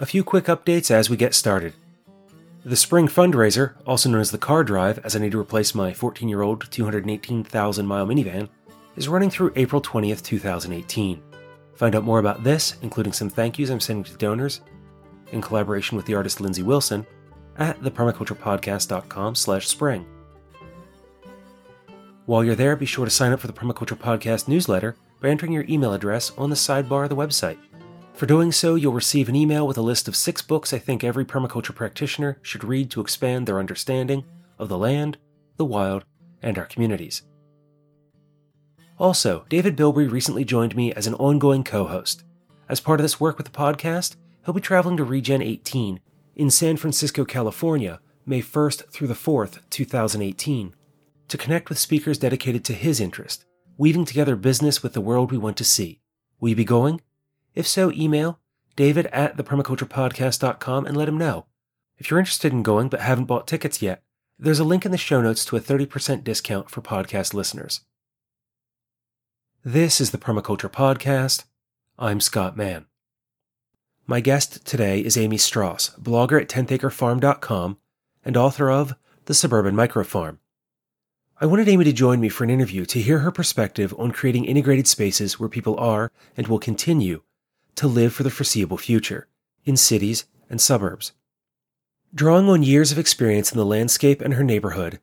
A few quick updates as we get started. The spring fundraiser, also known as the car drive, as I need to replace my 14 year old 218,000 mile minivan, is running through April 20th, 2018. Find out more about this, including some thank yous I'm sending to donors, in collaboration with the artist Lindsay Wilson, at thepermaculturepodcast.com slash spring. While you're there, be sure to sign up for the Permaculture Podcast newsletter by entering your email address on the sidebar of the website. For doing so, you'll receive an email with a list of six books I think every permaculture practitioner should read to expand their understanding of the land, the wild, and our communities. Also, David Bilbrey recently joined me as an ongoing co host. As part of this work with the podcast, he'll be traveling to Regen 18 in San Francisco, California, May 1st through the 4th, 2018, to connect with speakers dedicated to his interest, weaving together business with the world we want to see. Will you be going? If so, email david at thepermaculturepodcast.com and let him know. If you're interested in going but haven't bought tickets yet, there's a link in the show notes to a 30% discount for podcast listeners. This is the Permaculture Podcast. I'm Scott Mann. My guest today is Amy Stross, blogger at 10thacrefarm.com and author of The Suburban Microfarm. I wanted Amy to join me for an interview to hear her perspective on creating integrated spaces where people are and will continue to live for the foreseeable future in cities and suburbs. Drawing on years of experience in the landscape and her neighborhood,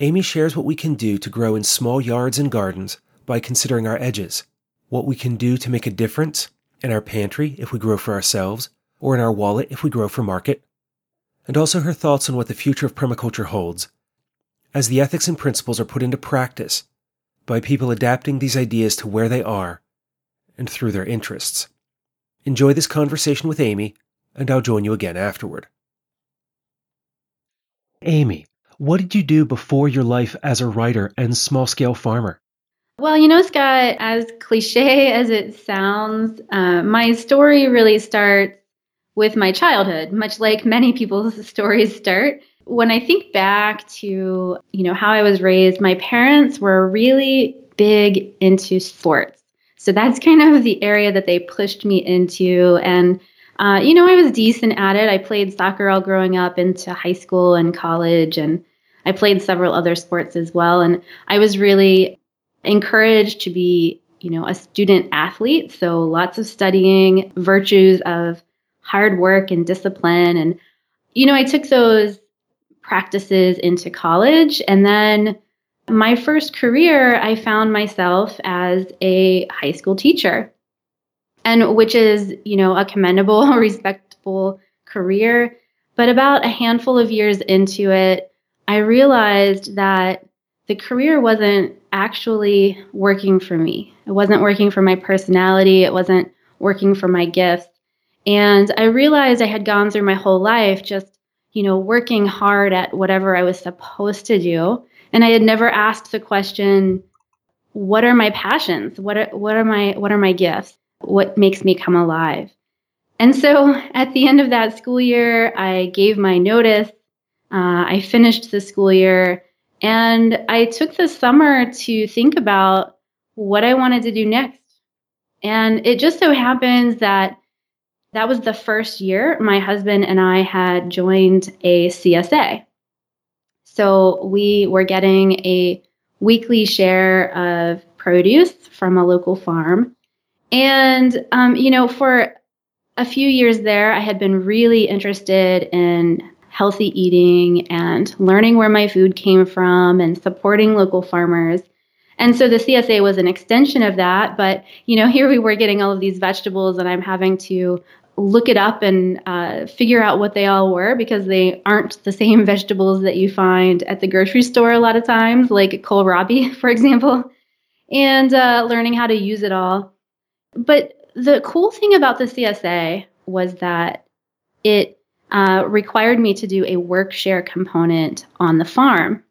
Amy shares what we can do to grow in small yards and gardens by considering our edges, what we can do to make a difference in our pantry if we grow for ourselves, or in our wallet if we grow for market, and also her thoughts on what the future of permaculture holds as the ethics and principles are put into practice by people adapting these ideas to where they are and through their interests. Enjoy this conversation with Amy, and I'll join you again afterward. Amy, what did you do before your life as a writer and small scale farmer? Well, you know, Scott, as cliche as it sounds, uh, my story really starts with my childhood, much like many people's stories start. When I think back to, you know, how I was raised, my parents were really big into sports. So that's kind of the area that they pushed me into. And, uh, you know, I was decent at it. I played soccer all growing up into high school and college, and I played several other sports as well. And I was really encouraged to be, you know, a student athlete. So lots of studying, virtues of hard work and discipline. And, you know, I took those practices into college and then my first career, I found myself as a high school teacher, and which is, you know, a commendable, respectful career. But about a handful of years into it, I realized that the career wasn't actually working for me. It wasn't working for my personality. It wasn't working for my gifts. And I realized I had gone through my whole life just, you know, working hard at whatever I was supposed to do and I had never asked the question, what are my passions? What are, what are my what are my gifts? What makes me come alive? And so at the end of that school year, I gave my notice. Uh, I finished the school year and I took the summer to think about what I wanted to do next. And it just so happens that that was the first year my husband and I had joined a CSA. So we were getting a weekly share of produce from a local farm. And, um, you know, for a few years there, I had been really interested in healthy eating and learning where my food came from and supporting local farmers. And so the CSA was an extension of that. But, you know, here we were getting all of these vegetables, and I'm having to look it up and uh, figure out what they all were because they aren't the same vegetables that you find at the grocery store a lot of times, like kohlrabi, for example, and uh, learning how to use it all. But the cool thing about the CSA was that it uh, required me to do a work share component on the farm.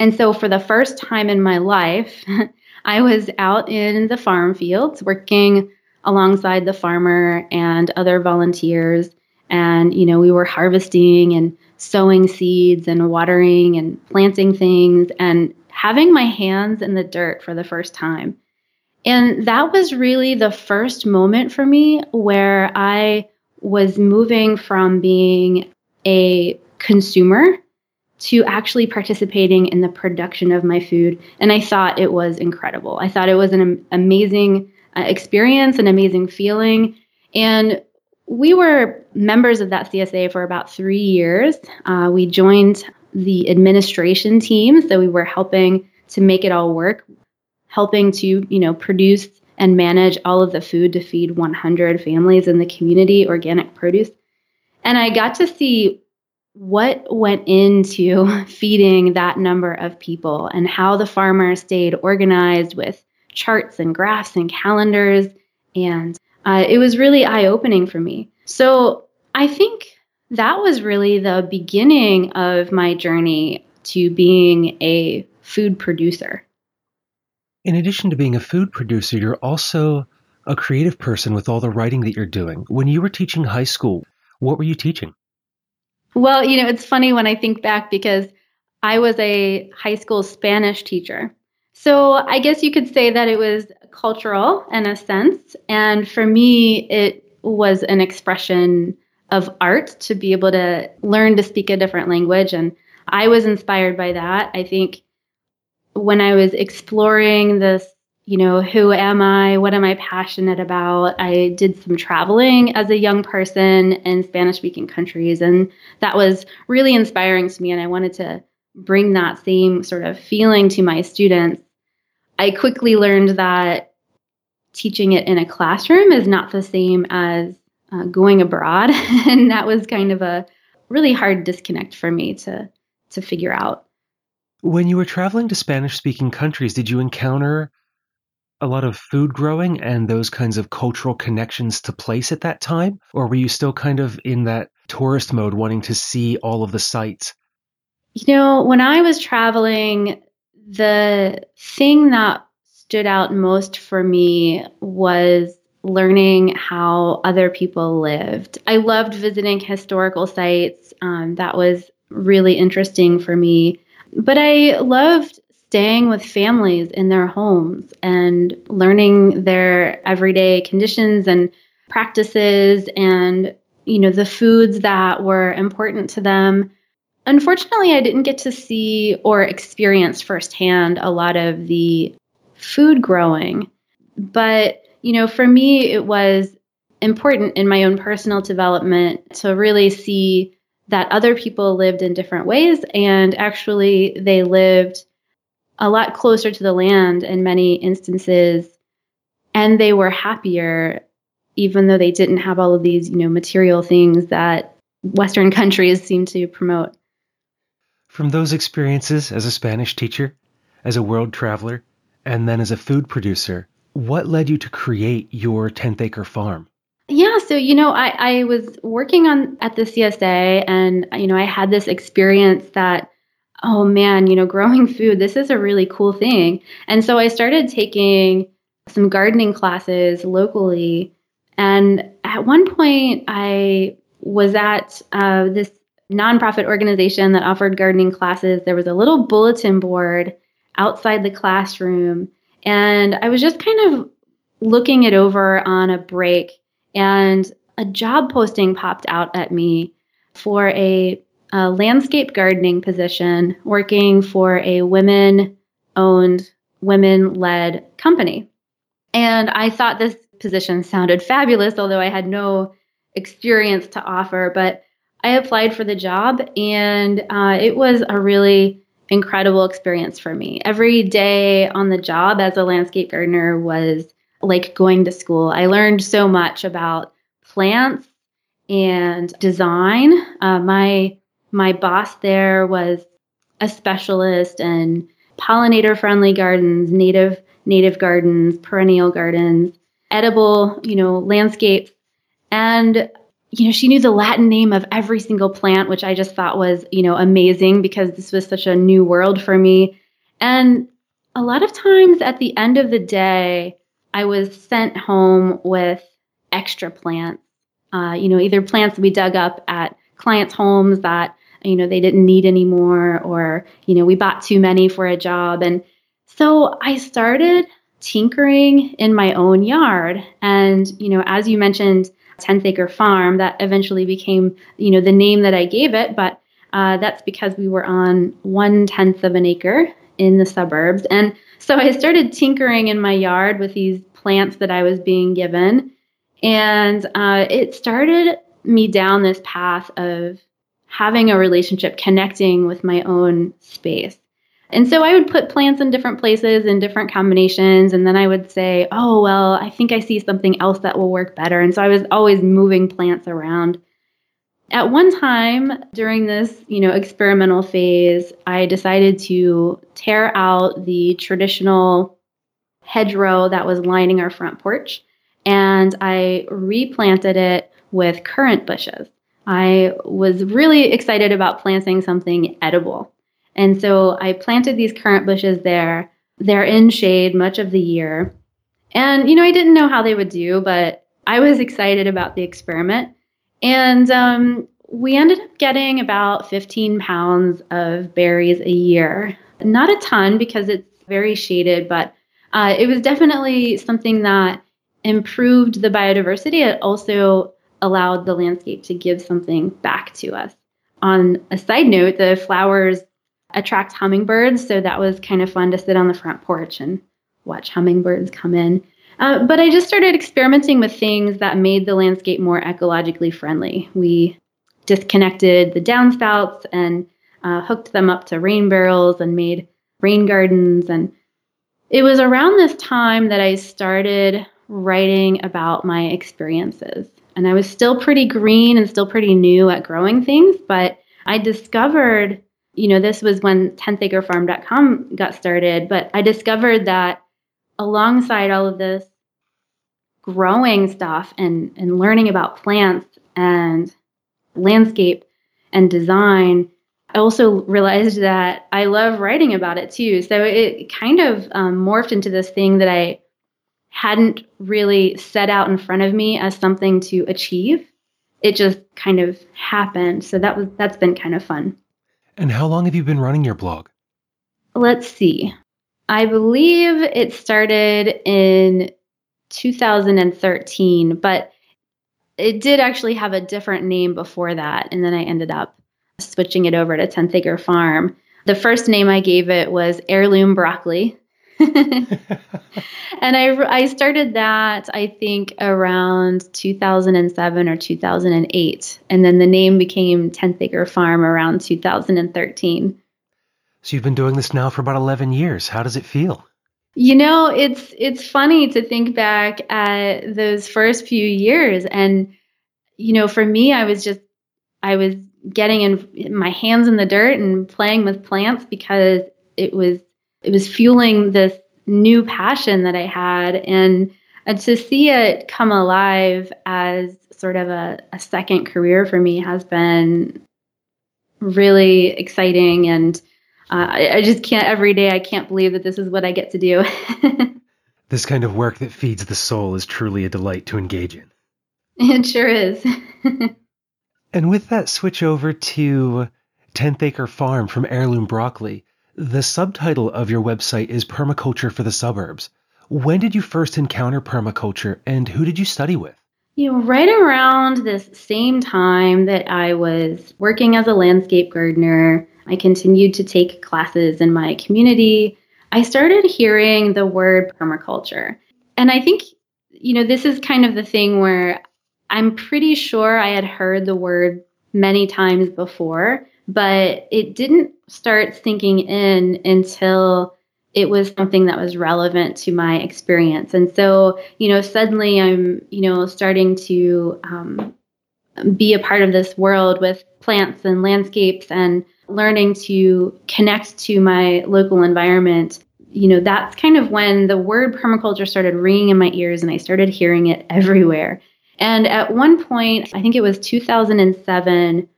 And so, for the first time in my life, I was out in the farm fields working alongside the farmer and other volunteers. And, you know, we were harvesting and sowing seeds and watering and planting things and having my hands in the dirt for the first time. And that was really the first moment for me where I was moving from being a consumer to actually participating in the production of my food. And I thought it was incredible. I thought it was an amazing experience, an amazing feeling. And we were members of that CSA for about three years. Uh, we joined the administration team, so we were helping to make it all work, helping to you know produce and manage all of the food to feed 100 families in the community, organic produce. And I got to see what went into feeding that number of people and how the farmer stayed organized with charts and graphs and calendars. And uh, it was really eye opening for me. So I think that was really the beginning of my journey to being a food producer. In addition to being a food producer, you're also a creative person with all the writing that you're doing. When you were teaching high school, what were you teaching? Well, you know, it's funny when I think back because I was a high school Spanish teacher. So I guess you could say that it was cultural in a sense. And for me, it was an expression of art to be able to learn to speak a different language. And I was inspired by that. I think when I was exploring this, you know, who am I? What am I passionate about? I did some traveling as a young person in Spanish speaking countries. And that was really inspiring to me. And I wanted to bring that same sort of feeling to my students. I quickly learned that teaching it in a classroom is not the same as uh, going abroad. and that was kind of a really hard disconnect for me to, to figure out. When you were traveling to Spanish speaking countries, did you encounter a lot of food growing and those kinds of cultural connections to place at that time? Or were you still kind of in that tourist mode, wanting to see all of the sites? You know, when I was traveling, the thing that stood out most for me was learning how other people lived. I loved visiting historical sites. Um, that was really interesting for me. But I loved staying with families in their homes and learning their everyday conditions and practices and you know the foods that were important to them unfortunately i didn't get to see or experience firsthand a lot of the food growing. But you know for me it was important in my own personal development to really see that other people lived in different ways and actually they lived a lot closer to the land in many instances and they were happier even though they didn't have all of these you know material things that western countries seem to promote from those experiences as a spanish teacher as a world traveler and then as a food producer what led you to create your 10th acre farm yeah, so you know, I, I was working on at the CSA and you know, I had this experience that oh man, you know, growing food, this is a really cool thing. And so I started taking some gardening classes locally. And at one point, I was at uh, this nonprofit organization that offered gardening classes. There was a little bulletin board outside the classroom. And I was just kind of looking it over on a break and a job posting popped out at me for a, a landscape gardening position working for a women owned, women led company. And I thought this position sounded fabulous, although I had no experience to offer. But I applied for the job, and uh, it was a really incredible experience for me. Every day on the job as a landscape gardener was like going to school. I learned so much about plants and design. Uh, my my boss there was a specialist in pollinator friendly gardens, native native gardens, perennial gardens, edible, you know, landscapes. And you know, she knew the Latin name of every single plant, which I just thought was, you know, amazing because this was such a new world for me. And a lot of times at the end of the day, I was sent home with extra plants. Uh, you know, either plants we dug up at clients' homes that you know they didn't need anymore, or you know we bought too many for a job, and so I started tinkering in my own yard. And you know, as you mentioned, 10th acre farm that eventually became, you know, the name that I gave it. But uh, that's because we were on one tenth of an acre in the suburbs. And so I started tinkering in my yard with these plants that I was being given. And uh, it started me down this path of having a relationship, connecting with my own space. And so I would put plants in different places in different combinations. And then I would say, oh, well, I think I see something else that will work better. And so I was always moving plants around. At one time during this, you know, experimental phase, I decided to tear out the traditional hedgerow that was lining our front porch and I replanted it with currant bushes. I was really excited about planting something edible. And so I planted these currant bushes there. They're in shade much of the year. And, you know, I didn't know how they would do, but I was excited about the experiment. And um, we ended up getting about 15 pounds of berries a year. Not a ton because it's very shaded, but uh, it was definitely something that improved the biodiversity. It also allowed the landscape to give something back to us. On a side note, the flowers attract hummingbirds, so that was kind of fun to sit on the front porch and watch hummingbirds come in. Uh, but I just started experimenting with things that made the landscape more ecologically friendly. We disconnected the downspouts and uh, hooked them up to rain barrels and made rain gardens. And it was around this time that I started writing about my experiences. And I was still pretty green and still pretty new at growing things, but I discovered, you know, this was when 10thacrefarm.com got started, but I discovered that alongside all of this growing stuff and, and learning about plants and landscape and design, I also realized that I love writing about it too. So it kind of um, morphed into this thing that I hadn't really set out in front of me as something to achieve. It just kind of happened. So that was that's been kind of fun. And how long have you been running your blog? Let's see. I believe it started in 2013, but it did actually have a different name before that. And then I ended up switching it over to 10th Acre Farm. The first name I gave it was Heirloom Broccoli. and I, I started that, I think, around 2007 or 2008. And then the name became 10th Acre Farm around 2013. So you've been doing this now for about 11 years. How does it feel? You know, it's it's funny to think back at those first few years and you know, for me I was just I was getting in my hands in the dirt and playing with plants because it was it was fueling this new passion that I had. And, and to see it come alive as sort of a, a second career for me has been really exciting. And uh, I, I just can't, every day, I can't believe that this is what I get to do. this kind of work that feeds the soul is truly a delight to engage in. It sure is. and with that switch over to 10th Acre Farm from Heirloom Broccoli, the subtitle of your website is Permaculture for the Suburbs. When did you first encounter permaculture and who did you study with? You know, right around this same time that I was working as a landscape gardener, I continued to take classes in my community. I started hearing the word permaculture. And I think, you know, this is kind of the thing where I'm pretty sure I had heard the word many times before, but it didn't start sinking in until it was something that was relevant to my experience. And so, you know, suddenly I'm, you know, starting to um, be a part of this world with plants and landscapes and learning to connect to my local environment. You know, that's kind of when the word permaculture started ringing in my ears and I started hearing it everywhere. And at one point, I think it was 2007,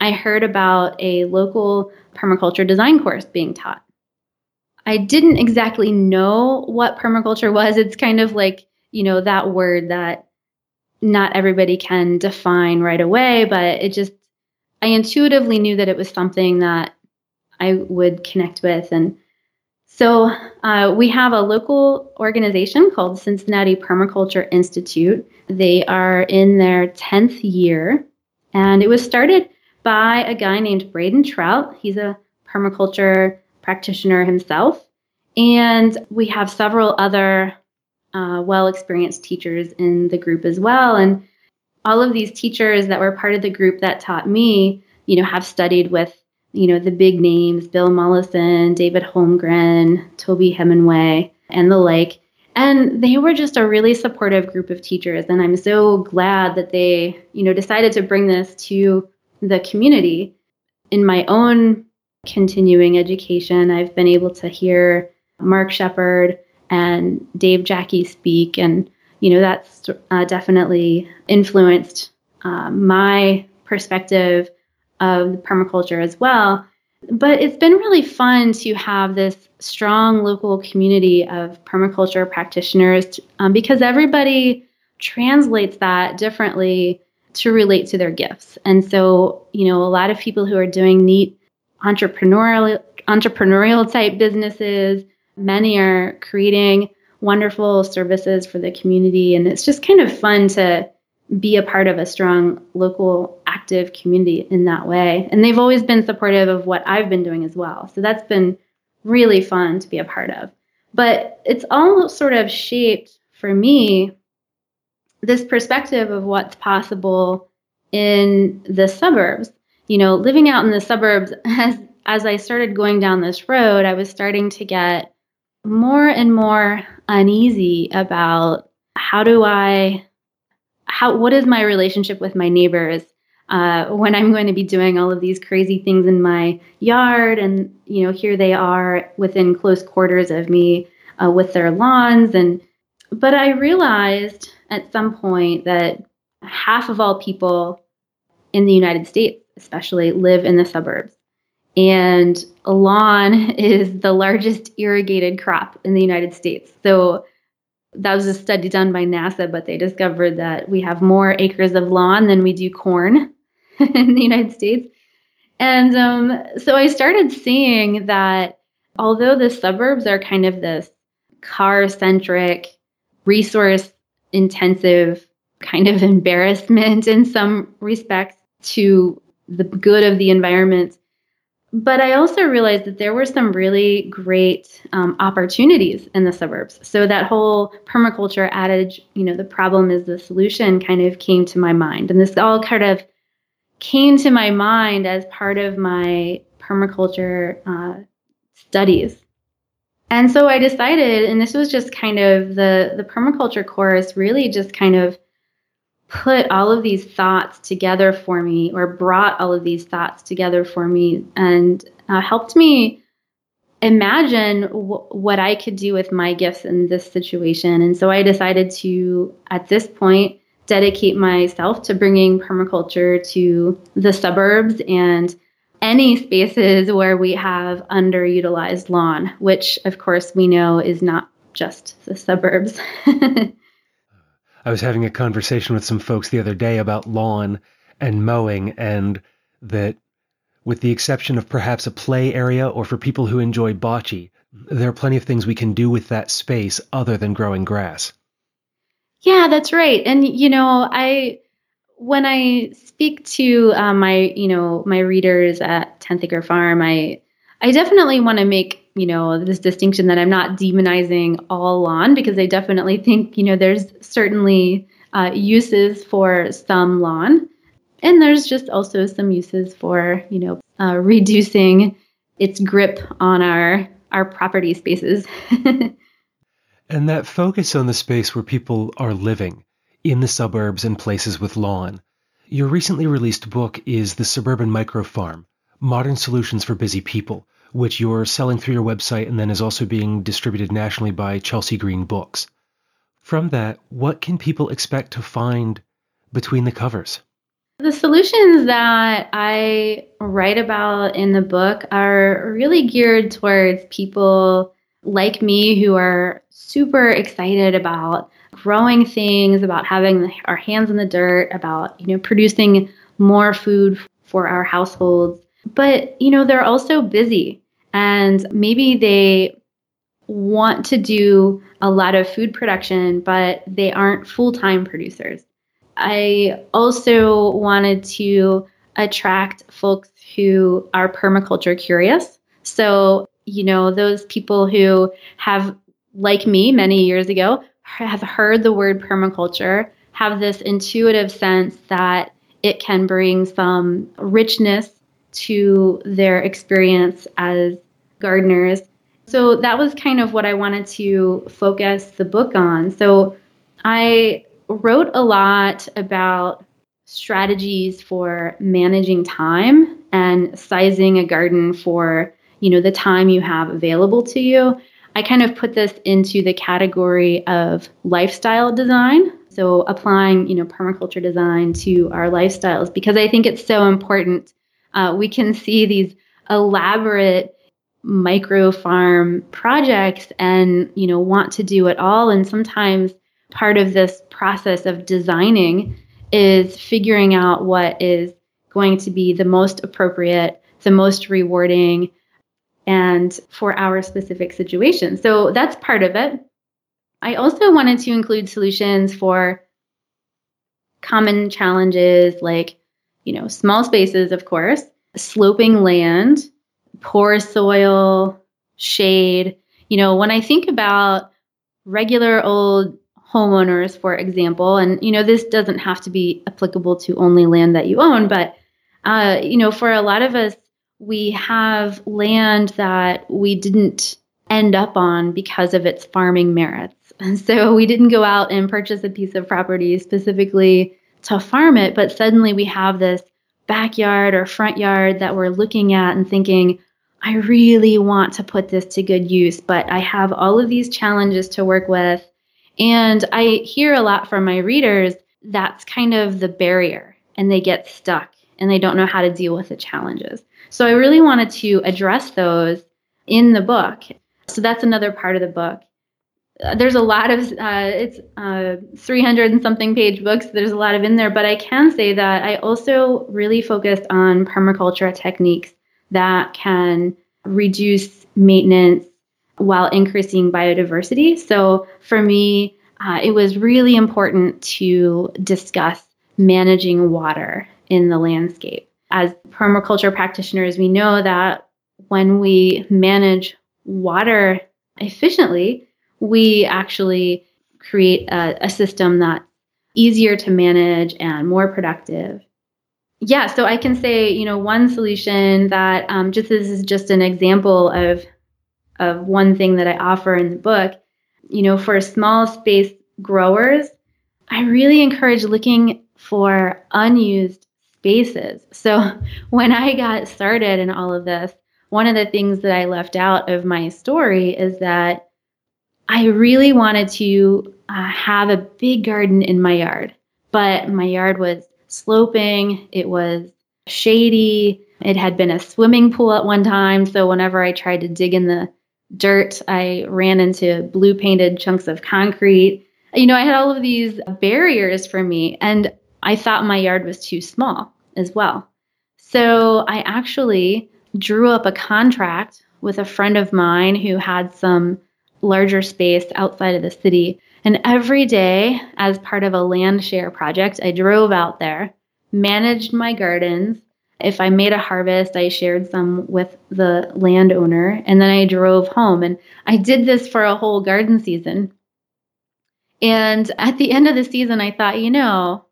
I heard about a local permaculture design course being taught. I didn't exactly know what permaculture was. It's kind of like, you know, that word that not everybody can define right away, but it just, I intuitively knew that it was something that I would connect with. And So uh, we have a local organization called Cincinnati Permaculture Institute. They are in their 10th year, and it was started by a guy named Braden Trout. He's a permaculture practitioner himself. And we have several other uh, well experienced teachers in the group as well. And all of these teachers that were part of the group that taught me, you know, have studied with, you know, the big names Bill Mollison, David Holmgren, Toby Hemenway, and the like. And they were just a really supportive group of teachers. And I'm so glad that they, you know, decided to bring this to the community. In my own continuing education, I've been able to hear Mark Shepard and Dave Jacke speak. And, you know, that's uh, definitely influenced uh, my perspective of permaculture as well. But it's been really fun to have this strong local community of permaculture practitioners um, because everybody translates that differently to relate to their gifts. And so, you know, a lot of people who are doing neat entrepreneurial entrepreneurial type businesses, many are creating wonderful services for the community and it's just kind of fun to be a part of a strong local active community in that way. And they've always been supportive of what I've been doing as well. So that's been really fun to be a part of. But it's all sort of shaped for me this perspective of what's possible in the suburbs. You know, living out in the suburbs as as I started going down this road, I was starting to get more and more uneasy about how do I how what is my relationship with my neighbors uh, when I'm going to be doing all of these crazy things in my yard and you know here they are within close quarters of me uh, with their lawns and but I realized at some point that half of all people in the United States, especially, live in the suburbs. And lawn is the largest irrigated crop in the United States. So that was a study done by NASA, but they discovered that we have more acres of lawn than we do corn in the United States. And um, so I started seeing that although the suburbs are kind of this car centric, resource intensive kind of embarrassment in some respects to the good of the environment. But I also realized that there were some really great um, opportunities in the suburbs. So that whole permaculture adage, you know, the problem is the solution kind of came to my mind. And this all kind of came to my mind as part of my permaculture uh, studies. And so I decided, and this was just kind of the the permaculture course really just kind of put all of these thoughts together for me or brought all of these thoughts together for me and uh, helped me imagine w- what I could do with my gifts in this situation. And so I decided to, at this point, dedicate myself to bringing permaculture to the suburbs and any spaces where we have underutilized lawn, which of course we know is not just the suburbs. I was having a conversation with some folks the other day about lawn and mowing, and that with the exception of perhaps a play area or for people who enjoy bocce, there are plenty of things we can do with that space other than growing grass. Yeah, that's right. And you know, I when I speak to uh, my, you know, my readers at 10th Acre Farm, I, I definitely want to make, you know, this distinction that I'm not demonizing all lawn because I definitely think, you know, there's certainly uh, uses for some lawn, and there's just also some uses for, you know, uh, reducing its grip on our our property spaces. and that focus on the space where people are living in the suburbs and places with lawn. Your recently released book is The Suburban Micro Farm Modern Solutions for Busy People, which you're selling through your website and then is also being distributed nationally by Chelsea Green Books. From that, what can people expect to find between the covers? The solutions that I write about in the book are really geared towards people like me who are super excited about growing things, about having our hands in the dirt, about, you know, producing more food for our households. But, you know, they're also busy and maybe they want to do a lot of food production, but they aren't full time producers. I also wanted to attract folks who are permaculture curious. So, you know, those people who have, like me many years ago, have heard the word permaculture, have this intuitive sense that it can bring some richness to their experience as gardeners. So that was kind of what I wanted to focus the book on. So I wrote a lot about strategies for managing time and sizing a garden for, you know, the time you have available to you. I kind of put this into the category of lifestyle design. So applying, you know, permaculture design to our lifestyles because I think it's so important. Uh, we can see these elaborate micro farm projects and you know want to do it all and sometimes part of this process of designing is figuring out what is going to be the most appropriate the most rewarding and for our specific situation so that's part of it i also wanted to include solutions for common challenges like you know small spaces of course sloping land poor soil, shade. You know, when I think about regular old homeowners, for example, and, you know, this doesn't have to be applicable to only land that you own, but, uh, you know, for a lot of us, we have land that we didn't end up on because of its farming merits. So we didn't go out and purchase a piece of property specifically to farm it, but suddenly we have this backyard or front yard that we're looking at and thinking, I really want to put this to good use, but I have all of these challenges to work with. And I hear a lot from my readers that's kind of the barrier, and they get stuck and they don't know how to deal with the challenges. So I really wanted to address those in the book. So that's another part of the book. Uh, there's a lot of uh, it's uh, 300 and something page books. There's a lot of in there, but I can say that I also really focused on permaculture techniques that can reduce maintenance while increasing biodiversity. So for me, uh, it was really important to discuss managing water in the landscape. As permaculture practitioners, we know that when we manage water efficiently, we actually create a, a system that's easier to manage and more productive. Yeah, so I can say, you know, one solution that um, just this is just an example of of one thing that I offer in the book. You know, for small space growers, I really encourage looking for unused spaces. So when I got started in all of this, one of the things that I left out of my story is that I really wanted to uh, have a big garden in my yard, but my yard was sloping, it was shady, it had been a swimming pool at one time. So whenever I tried to dig in the dirt, I ran into blue painted chunks of concrete. You know, I had all of these barriers for me, and I thought my yard was too small as well. So I actually drew up a contract with a friend of mine who had some larger space outside of the city. And every day, as part of a land share project, I drove out there, managed my gardens. If I made a harvest, I shared some with the landowner, and then I drove home. And I did this for a whole garden season. And at the end of the season, I thought, you know,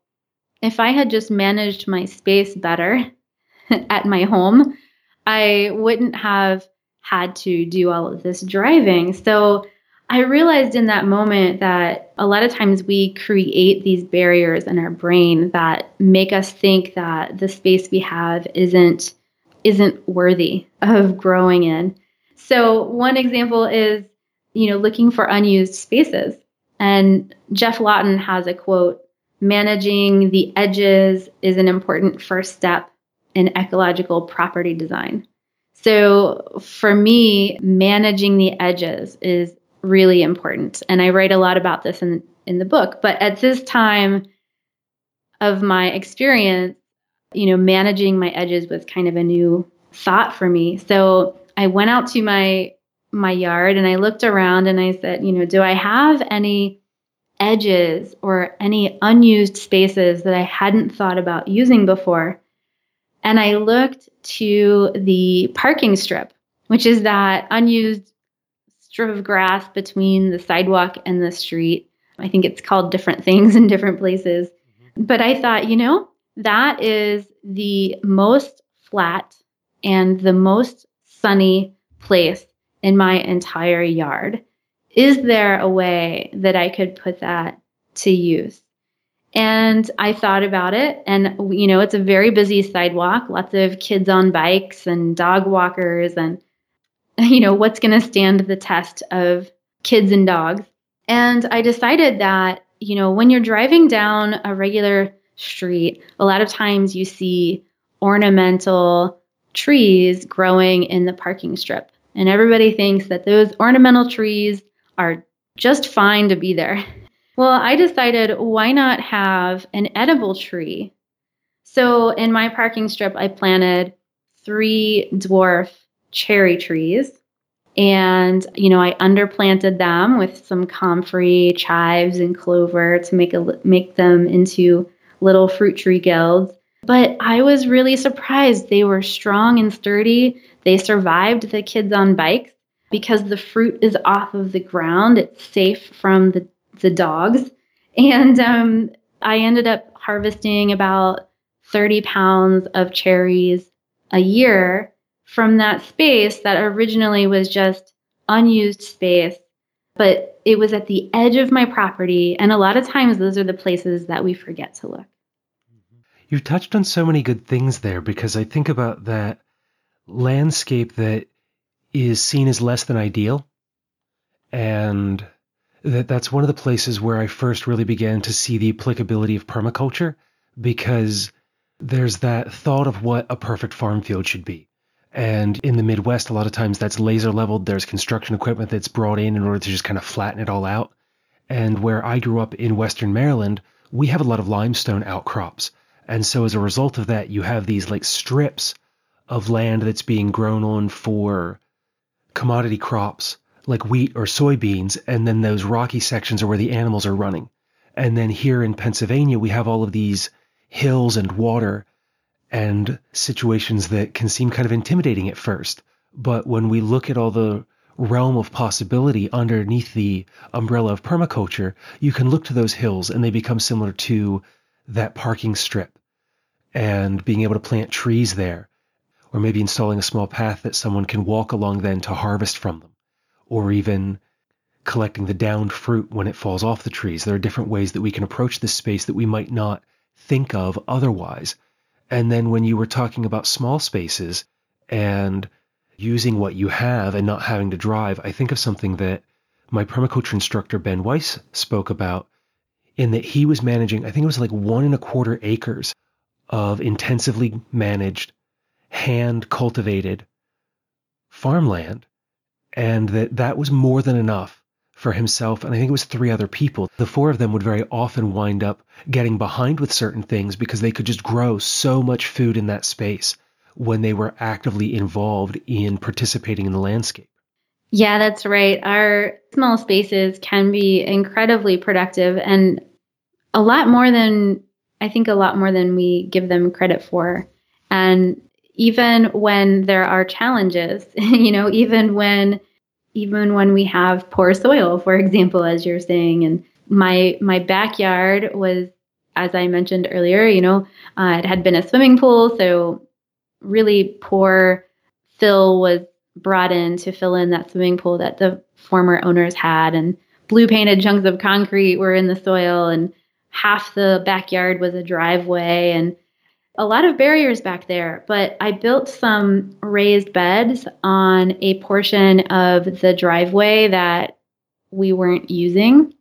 if I had just managed my space better at my home, I wouldn't have had to do all of this driving. So I realized in that moment that a lot of times we create these barriers in our brain that make us think that the space we have isn't isn't worthy of growing in. So one example is, you know, looking for unused spaces. And Geoff Lawton has a quote, managing the edges is an important first step in ecological property design. So for me, managing the edges is really important. And I write a lot about this in, in the book. But at this time of my experience, you know, managing my edges was kind of a new thought for me. So I went out to my my yard and I looked around and I said, you know, do I have any edges or any unused spaces that I hadn't thought about using before? And I looked to the parking strip, which is that unused strip of grass between the sidewalk and the street. I think it's called different things in different places. Mm-hmm. But I thought, you know, that is the most flat and the most sunny place in my entire yard. Is there a way that I could put that to use? And I thought about it, and you know, it's a very busy sidewalk, lots of kids on bikes and dog walkers, and you know, what's going to stand the test of kids and dogs. And I decided that, you know, when you're driving down a regular street, a lot of times you see ornamental trees growing in the parking strip. And everybody thinks that those ornamental trees are just fine to be there. Well, I decided why not have an edible tree? So in my parking strip, I planted three dwarf cherry trees. And, you know, I underplanted them with some comfrey, chives, and clover to make a, make them into little fruit tree guilds. But I was really surprised. They were strong and sturdy. They survived the kids on bikes because the fruit is off of the ground. It's safe from the, the dogs. And um, I ended up harvesting about 30 pounds of cherries a year from that space that originally was just unused space. But it was at the edge of my property. And a lot of times, those are the places that we forget to look. You've touched on so many good things there because I think about that landscape that is seen as less than ideal. And that that's one of the places where I first really began to see the applicability of permaculture because there's that thought of what a perfect farm field should be. And in the Midwest, a lot of times that's laser leveled. There's construction equipment that's brought in in order to just kind of flatten it all out. And where I grew up in Western Maryland, we have a lot of limestone outcrops. And so as a result of that, you have these like strips of land that's being grown on for commodity crops like wheat or soybeans. And then those rocky sections are where the animals are running. And then here in Pennsylvania, we have all of these hills and water and situations that can seem kind of intimidating at first. But when we look at all the realm of possibility underneath the umbrella of permaculture, you can look to those hills and they become similar to that parking strip and being able to plant trees there, or maybe installing a small path that someone can walk along then to harvest from them, or even collecting the downed fruit when it falls off the trees. There are different ways that we can approach this space that we might not think of otherwise. And then when you were talking about small spaces and using what you have and not having to drive, I think of something that my permaculture instructor Ben Weiss spoke about in that he was managing, I think it was like one and a quarter acres of intensively managed, hand cultivated farmland, and that that was more than enough for himself and I think it was three other people. The four of them would very often wind up getting behind with certain things because they could just grow so much food in that space when they were actively involved in participating in the landscape. Yeah, that's right. Our small spaces can be incredibly productive and a lot more than I think a lot more than we give them credit for. And even when there are challenges, you know, even when even when we have poor soil, for example, as you're saying, and my my backyard was, as I mentioned earlier, you know, uh, it had been a swimming pool, so really poor fill was brought in to fill in that swimming pool that the former owners had, and blue painted chunks of concrete were in the soil, and half the backyard was a driveway. And a lot of barriers back there, but I built some raised beds on a portion of the driveway that we weren't using.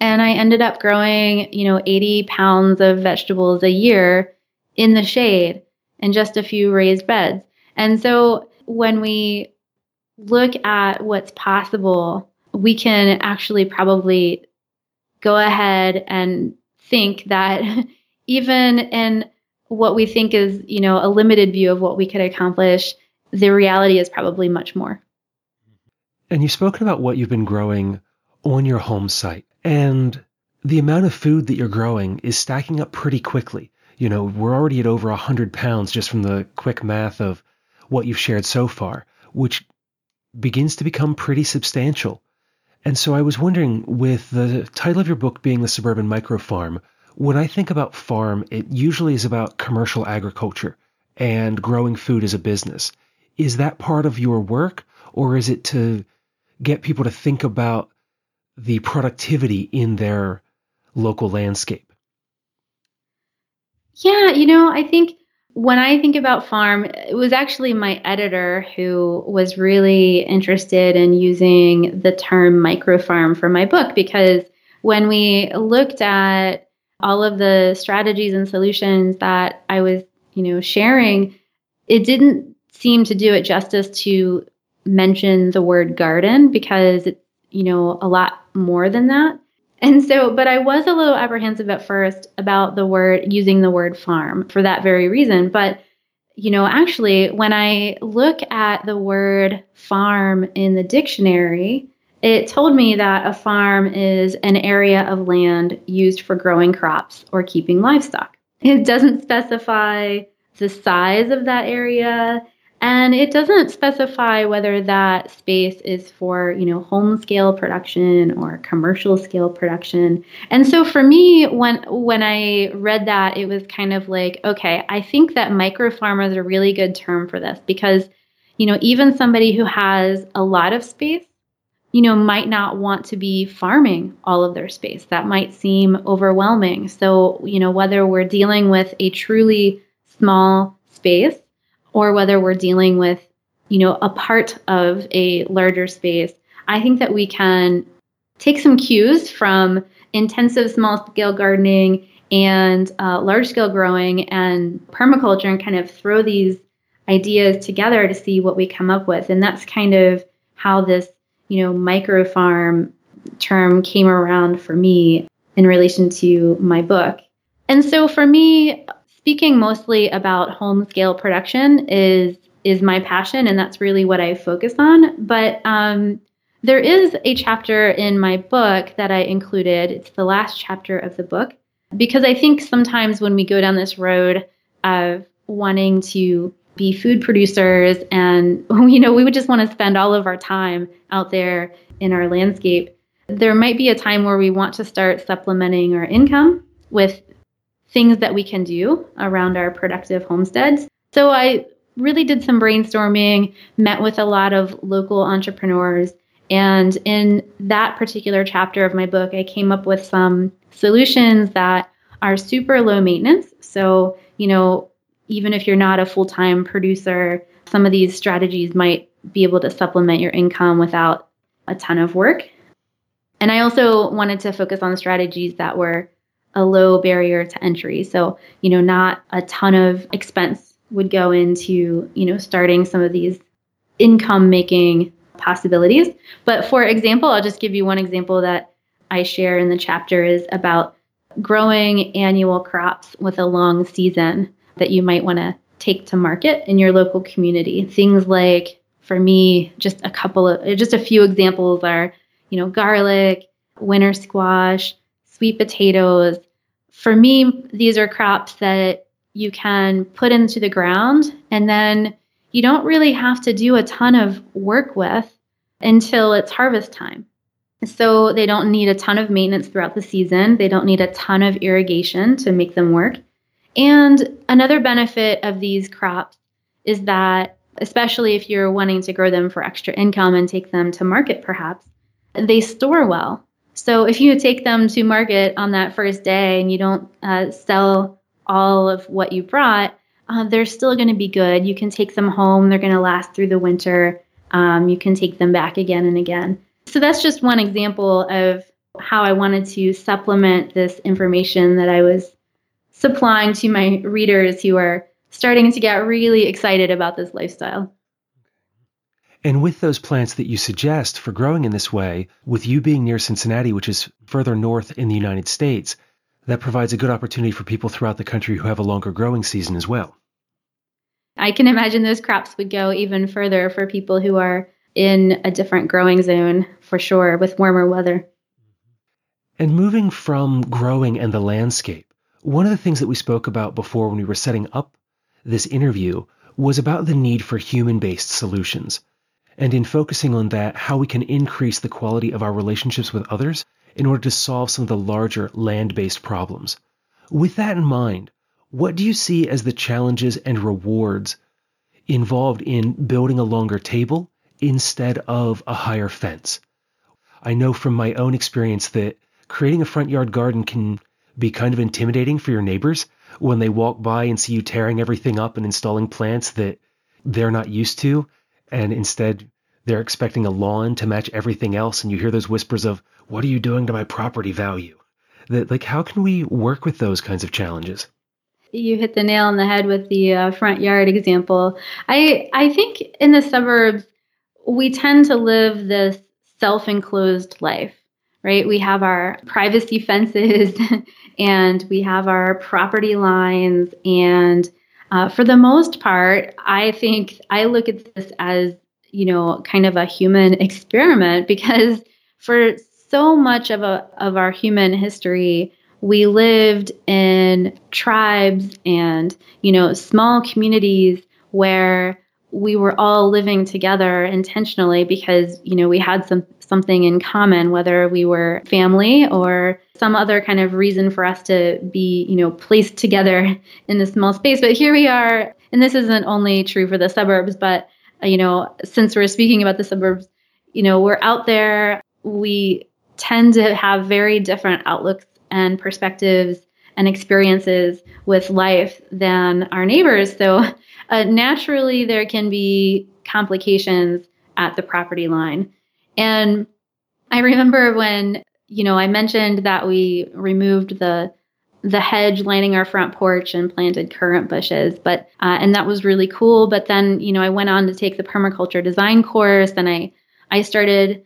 And I ended up growing, you know, 80 pounds of vegetables a year in the shade and just a few raised beds. And so when we look at what's possible, we can actually probably go ahead and think that even in what we think is, you know, a limited view of what we could accomplish, the reality is probably much more. And you've spoken about what you've been growing on your home site. And the amount of food that you're growing is stacking up pretty quickly. You know, we're already at over 100 pounds just from the quick math of what you've shared so far, which begins to become pretty substantial. And so I was wondering, with the title of your book being The Suburban Micro Farm, when I think about farm, it usually is about commercial agriculture and growing food as a business. Is that part of your work, or is it to get people to think about the productivity in their local landscape? Yeah, you know, I think when I think about farm, it was actually my editor who was really interested in using the term micro farm for my book because when we looked at all of the strategies and solutions that I was, you know, sharing, it didn't seem to do it justice to mention the word garden because it's, you know, a lot more than that. And so, but I was a little apprehensive at first about the word, using the word farm for that very reason. But, you know, actually, when I look at the word farm in the dictionary, it told me that a farm is an area of land used for growing crops or keeping livestock. It doesn't specify the size of that area. And it doesn't specify whether that space is for, you know, home scale production or commercial scale production. And so for me, when when I read that, it was kind of like, okay, I think that micro farm is a really good term for this because, you know, even somebody who has a lot of space, you know, might not want to be farming all of their space. That might seem overwhelming. So, you know, whether we're dealing with a truly small space or whether we're dealing with, you know, a part of a larger space, I think that we can take some cues from intensive small scale gardening and uh, large scale growing and permaculture and kind of throw these ideas together to see what we come up with. And that's kind of how this, you know, micro farm term came around for me in relation to my book. And so for me, speaking mostly about home scale production is is my passion, and that's really what I focus on. But um, there is a chapter in my book that I included. It's the last chapter of the book because I think sometimes when we go down this road of wanting to be food producers and you know we would just want to spend all of our time out there in our landscape there might be a time where we want to start supplementing our income with things that we can do around our productive homesteads. So I really did some brainstorming, met with a lot of local entrepreneurs. And in that particular chapter of my book, I came up with some solutions that are super low maintenance. So, you know, even if you're not a full time producer, some of these strategies might be able to supplement your income without a ton of work. And I also wanted to focus on strategies that were a low barrier to entry. So, you know, not a ton of expense would go into, you know, starting some of these income making possibilities. But for example, I'll just give you one example that I share in the chapter is about growing annual crops with a long season that you might want to take to market in your local community. Things like for me, just a couple of just a few examples are, you know, garlic, winter squash, sweet potatoes. For me, these are crops that you can put into the ground and then you don't really have to do a ton of work with until it's harvest time. So they don't need a ton of maintenance throughout the season. They don't need a ton of irrigation to make them work. And another benefit of these crops is that, especially if you're wanting to grow them for extra income and take them to market perhaps, they store well. So if you take them to market on that first day and you don't uh, sell all of what you brought, uh, they're still going to be good. You can take them home. They're going to last through the winter. Um, you can take them back again and again. So that's just one example of how I wanted to supplement this information that I was supplying to my readers who are starting to get really excited about this lifestyle. And with those plants that you suggest for growing in this way, with you being near Cincinnati, which is further north in the United States, that provides a good opportunity for people throughout the country who have a longer growing season as well. I can imagine those crops would go even further for people who are in a different growing zone for sure with warmer weather. And moving from growing and the landscape, one of the things that we spoke about before when we were setting up this interview was about the need for human based solutions. And in focusing on that, how we can increase the quality of our relationships with others in order to solve some of the larger land based problems. With that in mind, what do you see as the challenges and rewards involved in building a longer table instead of a higher fence? I know from my own experience that creating a front yard garden can be kind of intimidating for your neighbors when they walk by and see you tearing everything up and installing plants that they're not used to. And instead, they're expecting a lawn to match everything else. And you hear those whispers of, What are you doing to my property value? That, like, how can we work with those kinds of challenges? You hit the nail on the head with the uh, front yard example. I I think in the suburbs we tend to live this self-enclosed life, right? We have our privacy fences and we have our property lines and uh, for the most part, I think I look at this as you know kind of a human experiment because for so much of a of our human history we lived in tribes and you know small communities where we were all living together intentionally because you know we had some something in common whether we were family or some other kind of reason for us to be you know placed together in a small space but here we are and this isn't only true for the suburbs but you know since we're speaking about the suburbs you know we're out there we tend to have very different outlooks and perspectives and experiences with life than our neighbors. So uh, naturally, there can be complications at the property line. And I remember when, you know, I mentioned that we removed the the hedge lining our front porch and planted currant bushes but uh, and that was really cool. But then you know i went on to take the permaculture design course and i i started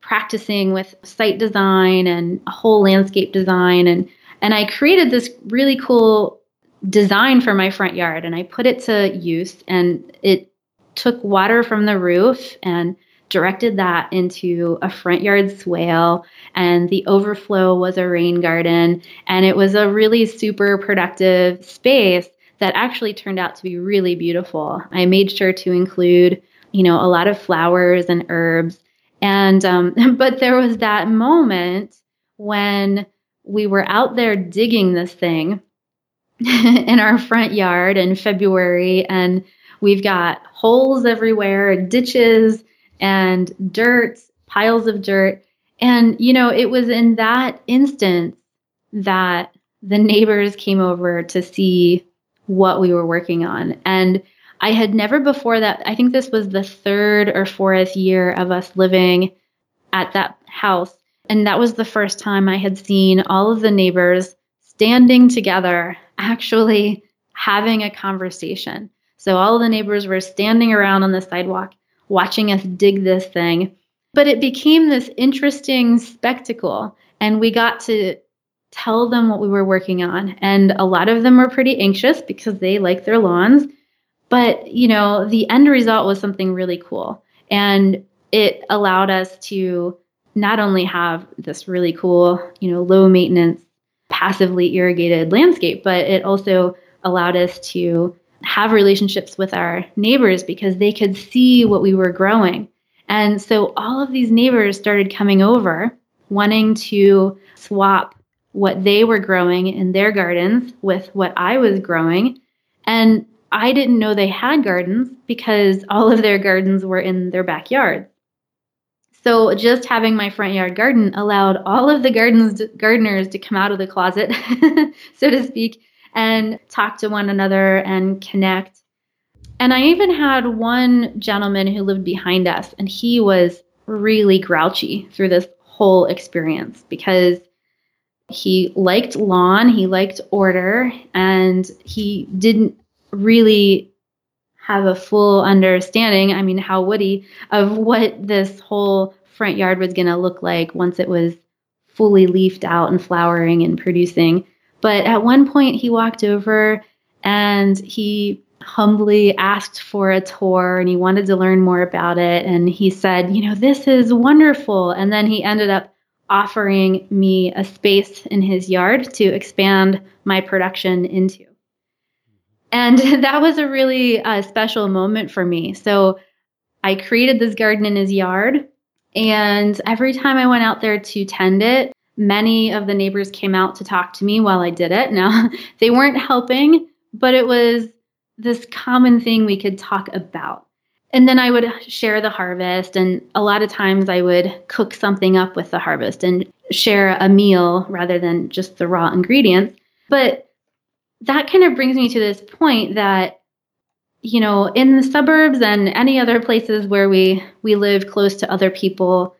practicing with site design and whole landscape design. And and I created this really cool design for my front yard and I put it to use and it took water from the roof and directed that into a front yard swale and the overflow was a rain garden and it was a really super productive space that actually turned out to be really beautiful. I made sure to include, you know, a lot of flowers and herbs and um, but there was that moment when we were out there digging this thing in our front yard in February, and we've got holes everywhere, ditches and dirt, piles of dirt. And, you know, it was in that instance that the neighbors came over to see what we were working on. And I had never before that, I think this was the third or fourth year of us living at that house. And that was the first time I had seen all of the neighbors standing together, actually having a conversation. So all the neighbors were standing around on the sidewalk watching us dig this thing. But it became this interesting spectacle. And we got to tell them what we were working on. And a lot of them were pretty anxious because they like their lawns. But, you know, the end result was something really cool. And it allowed us to not only have this really cool, you know, low maintenance, passively irrigated landscape, but it also allowed us to have relationships with our neighbors because they could see what we were growing. And so all of these neighbors started coming over wanting to swap what they were growing in their gardens with what I was growing. And I didn't know they had gardens because all of their gardens were in their backyard. So just having my front yard garden allowed all of the gardens gardeners to come out of the closet, so to speak, and talk to one another and connect. And I even had one gentleman who lived behind us, and he was really grouchy through this whole experience because he liked lawn, he liked order, and he didn't really have a full understanding, I mean, how would he, of what this whole front yard was going to look like once it was fully leafed out and flowering and producing. But at one point, he walked over and he humbly asked for a tour and he wanted to learn more about it. And he said, You know, this is wonderful. And then he ended up offering me a space in his yard to expand my production into. And that was a really uh, special moment for me. So I created this garden in his yard. And every time I went out there to tend it, many of the neighbors came out to talk to me while I did it. Now, they weren't helping, but it was this common thing we could talk about. And then I would share the harvest, and a lot of times I would cook something up with the harvest and share a meal rather than just the raw ingredients. But that kind of brings me to this point that you know in the suburbs and any other places where we we live close to other people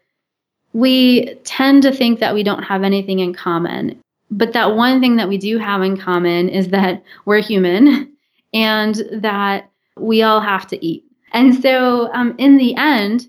we tend to think that we don't have anything in common but that one thing that we do have in common is that we're human and that we all have to eat and so um, in the end,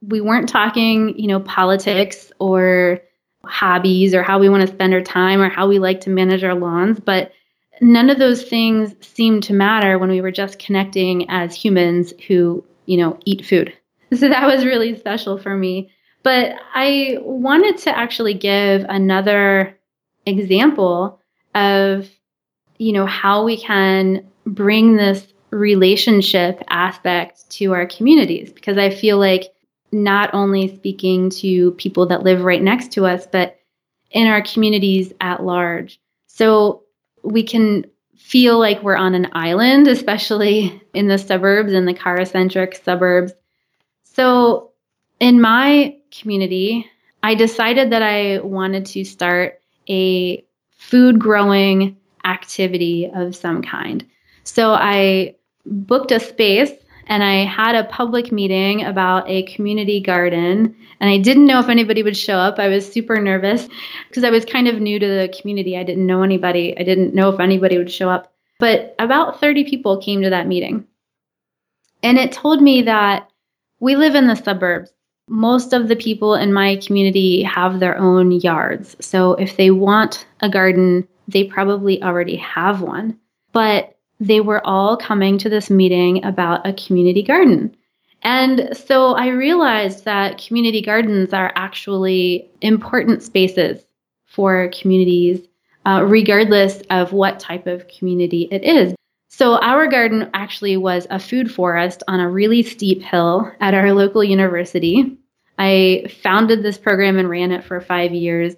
we weren't talking, you know, politics or hobbies or how we want to spend our time or how we like to manage our lawns, but none of those things seemed to matter when we were just connecting as humans who, you know, eat food. So that was really special for me. But I wanted to actually give another example of, you know, how we can bring this relationship aspect to our communities because I feel like not only speaking to people that live right next to us, but in our communities at large. So we can feel like we're on an island, especially in the suburbs and the car centric suburbs. So in my community, I decided that I wanted to start a food growing activity of some kind. So I booked a space and I had a public meeting about a community garden. And I didn't know if anybody would show up. I was super nervous because I was kind of new to the community. I didn't know anybody, I didn't know if anybody would show up. But about 30 people came to that meeting. And it told me that we live in the suburbs. Most of the people in my community have their own yards. So if they want a garden, they probably already have one. But they were all coming to this meeting about a community garden. And so I realized that community gardens are actually important spaces for communities, uh, regardless of what type of community it is. So, our garden actually was a food forest on a really steep hill at our local university. I founded this program and ran it for five years.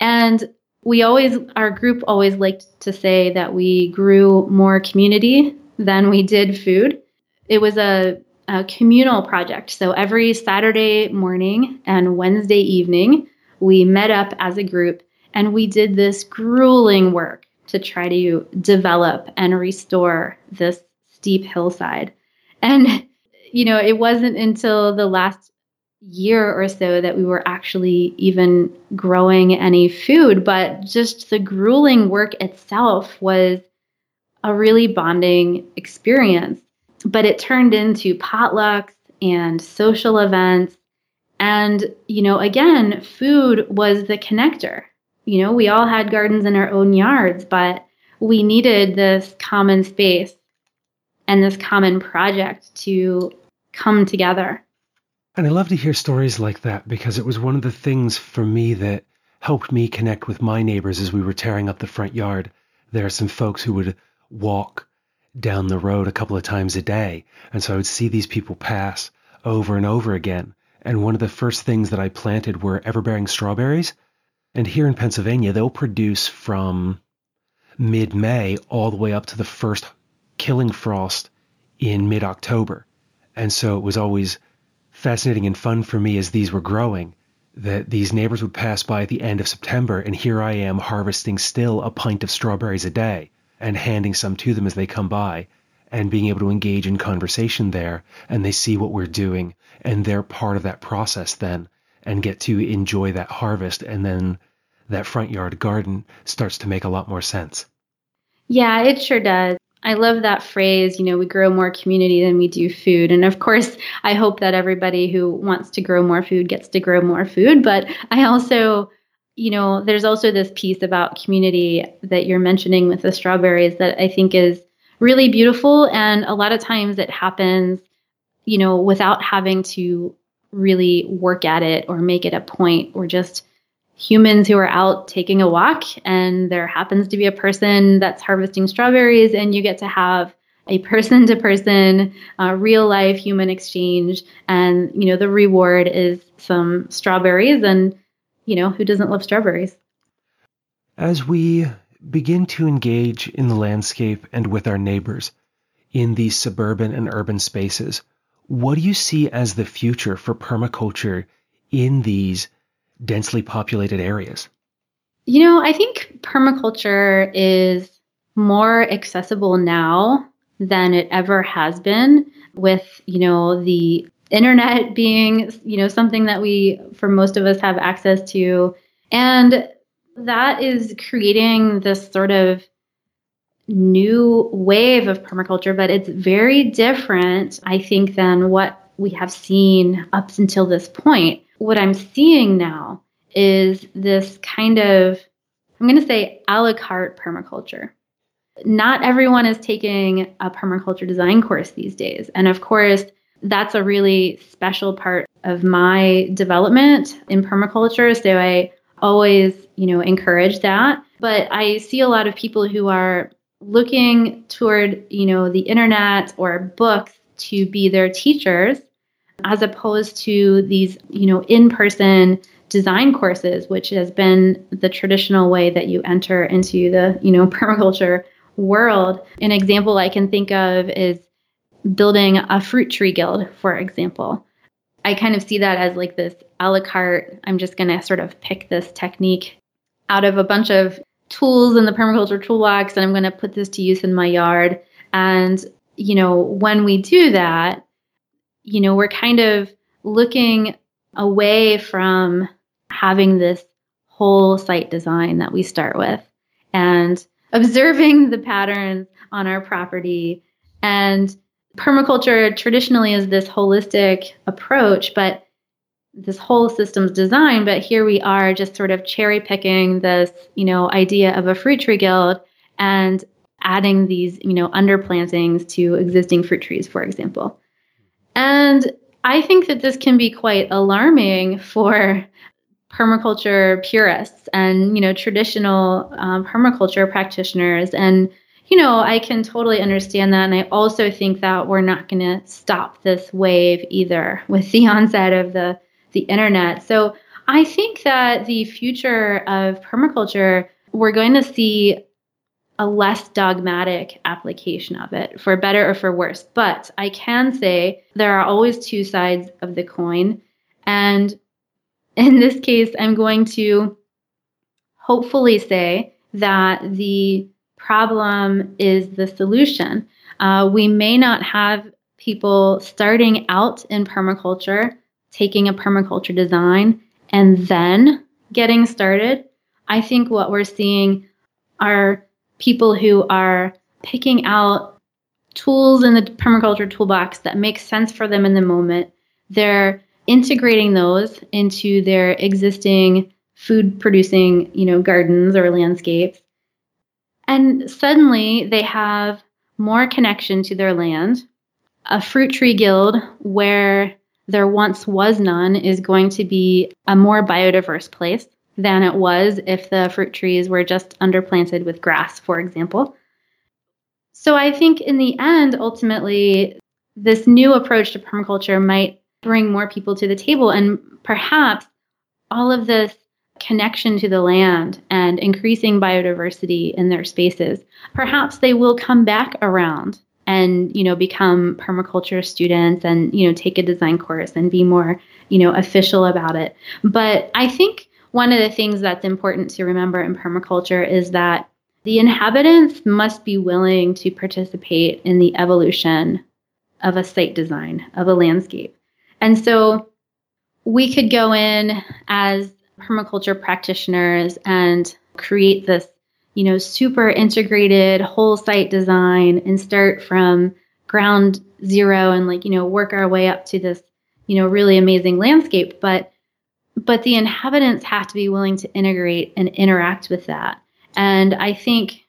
And we always, our group always liked to say that we grew more community than we did food. It was a, a communal project. So every Saturday morning and Wednesday evening, we met up as a group and we did this grueling work to try to develop and restore this steep hillside. And, you know, it wasn't until the last year or so that we were actually even growing any food, but just the grueling work itself was a really bonding experience. But it turned into potlucks and social events. And, you know, again, food was the connector. You know, we all had gardens in our own yards, but we needed this common space and this common project to come together. And I love to hear stories like that because it was one of the things for me that helped me connect with my neighbors as we were tearing up the front yard. There are some folks who would walk down the road a couple of times a day. And so I would see these people pass over and over again. And one of the first things that I planted were everbearing strawberries. And here in Pennsylvania, they'll produce from mid May all the way up to the first killing frost in mid October. And so it was always fascinating and fun for me as these were growing that these neighbors would pass by at the end of September, and here I am harvesting still a pint of strawberries a day and handing some to them as they come by and being able to engage in conversation there and they see what we're doing and they're part of that process then and get to enjoy that harvest and then that front yard garden starts to make a lot more sense. Yeah, it sure does. I love that phrase, you know, we grow more community than we do food. And of course, I hope that everybody who wants to grow more food gets to grow more food. But I also, you know, there's also this piece about community that you're mentioning with the strawberries that I think is really beautiful. And a lot of times it happens, you know, without having to really work at it or make it a point or just humans who are out taking a walk and there happens to be a person that's harvesting strawberries and you get to have a person to person uh, real life human exchange. And you know the reward is some strawberries and you know who doesn't love strawberries? As we begin to engage in the landscape and with our neighbors in these suburban and urban spaces what do you see as the future for permaculture in these densely populated areas? You know, I think permaculture is more accessible now than it ever has been with, you know, the internet being, you know, something that we for most of us have access to and that is creating this sort of new wave of permaculture, but it's very different, I think, than what we have seen up until this point what I'm seeing now is this kind of, I'm going to say, a la carte permaculture. Not everyone is taking a permaculture design course these days. And of course, that's a really special part of my development in permaculture. So I always, you know, encourage that. But I see a lot of people who are looking toward, you know, the internet or books to be their teachers as opposed to these, you know, in-person design courses, which has been the traditional way that you enter into the, you know, permaculture world. An example I can think of is building a fruit tree guild, for example. I kind of see that as like this a la carte. I'm just going to sort of pick this technique out of a bunch of tools in the permaculture toolbox and I'm going to put this to use in my yard. And, you know, when we do that, you know, we're kind of looking away from having this whole site design that we start with and observing the patterns on our property. And permaculture traditionally is this holistic approach, but this whole systems design. But here we are just sort of cherry picking this, you know, idea of a fruit tree guild and adding these, you know, underplantings to existing fruit trees, for example. And I think that this can be quite alarming for permaculture purists and you know traditional um, permaculture practitioners. And you know i can totally understand that. And i also think that we're not going to stop this wave either with the onset of the the internet. So i think that the future of permaculture we're going to see a less dogmatic application of it, for better or for worse. But I can say there are always two sides of the coin. And in this case, I'm going to hopefully say that the problem is the solution. Uh, we may not have people starting out in permaculture, taking a permaculture design, and then getting started. I think what we're seeing are people who are picking out tools in the permaculture toolbox that make sense for them in the moment. They're integrating those into their existing food producing, you know, gardens or landscapes. And suddenly they have more connection to their land. A fruit tree guild where there once was none is going to be a more biodiverse place than it was if the fruit trees were just underplanted with grass, for example. So I think in the end, ultimately, this new approach to permaculture might bring more people to the table and perhaps all of this connection to the land and increasing biodiversity in their spaces perhaps they will come back around and you know become permaculture students and you know take a design course and be more you know official about it but i think one of the things that's important to remember in permaculture is that the inhabitants must be willing to participate in the evolution of a site design, of a landscape. And so we could go in as permaculture practitioners and create this, you know, super integrated whole site design and start from ground zero and like, you know, work our way up to this, you know, really amazing landscape. But but the inhabitants have to be willing to integrate and interact with that. And I think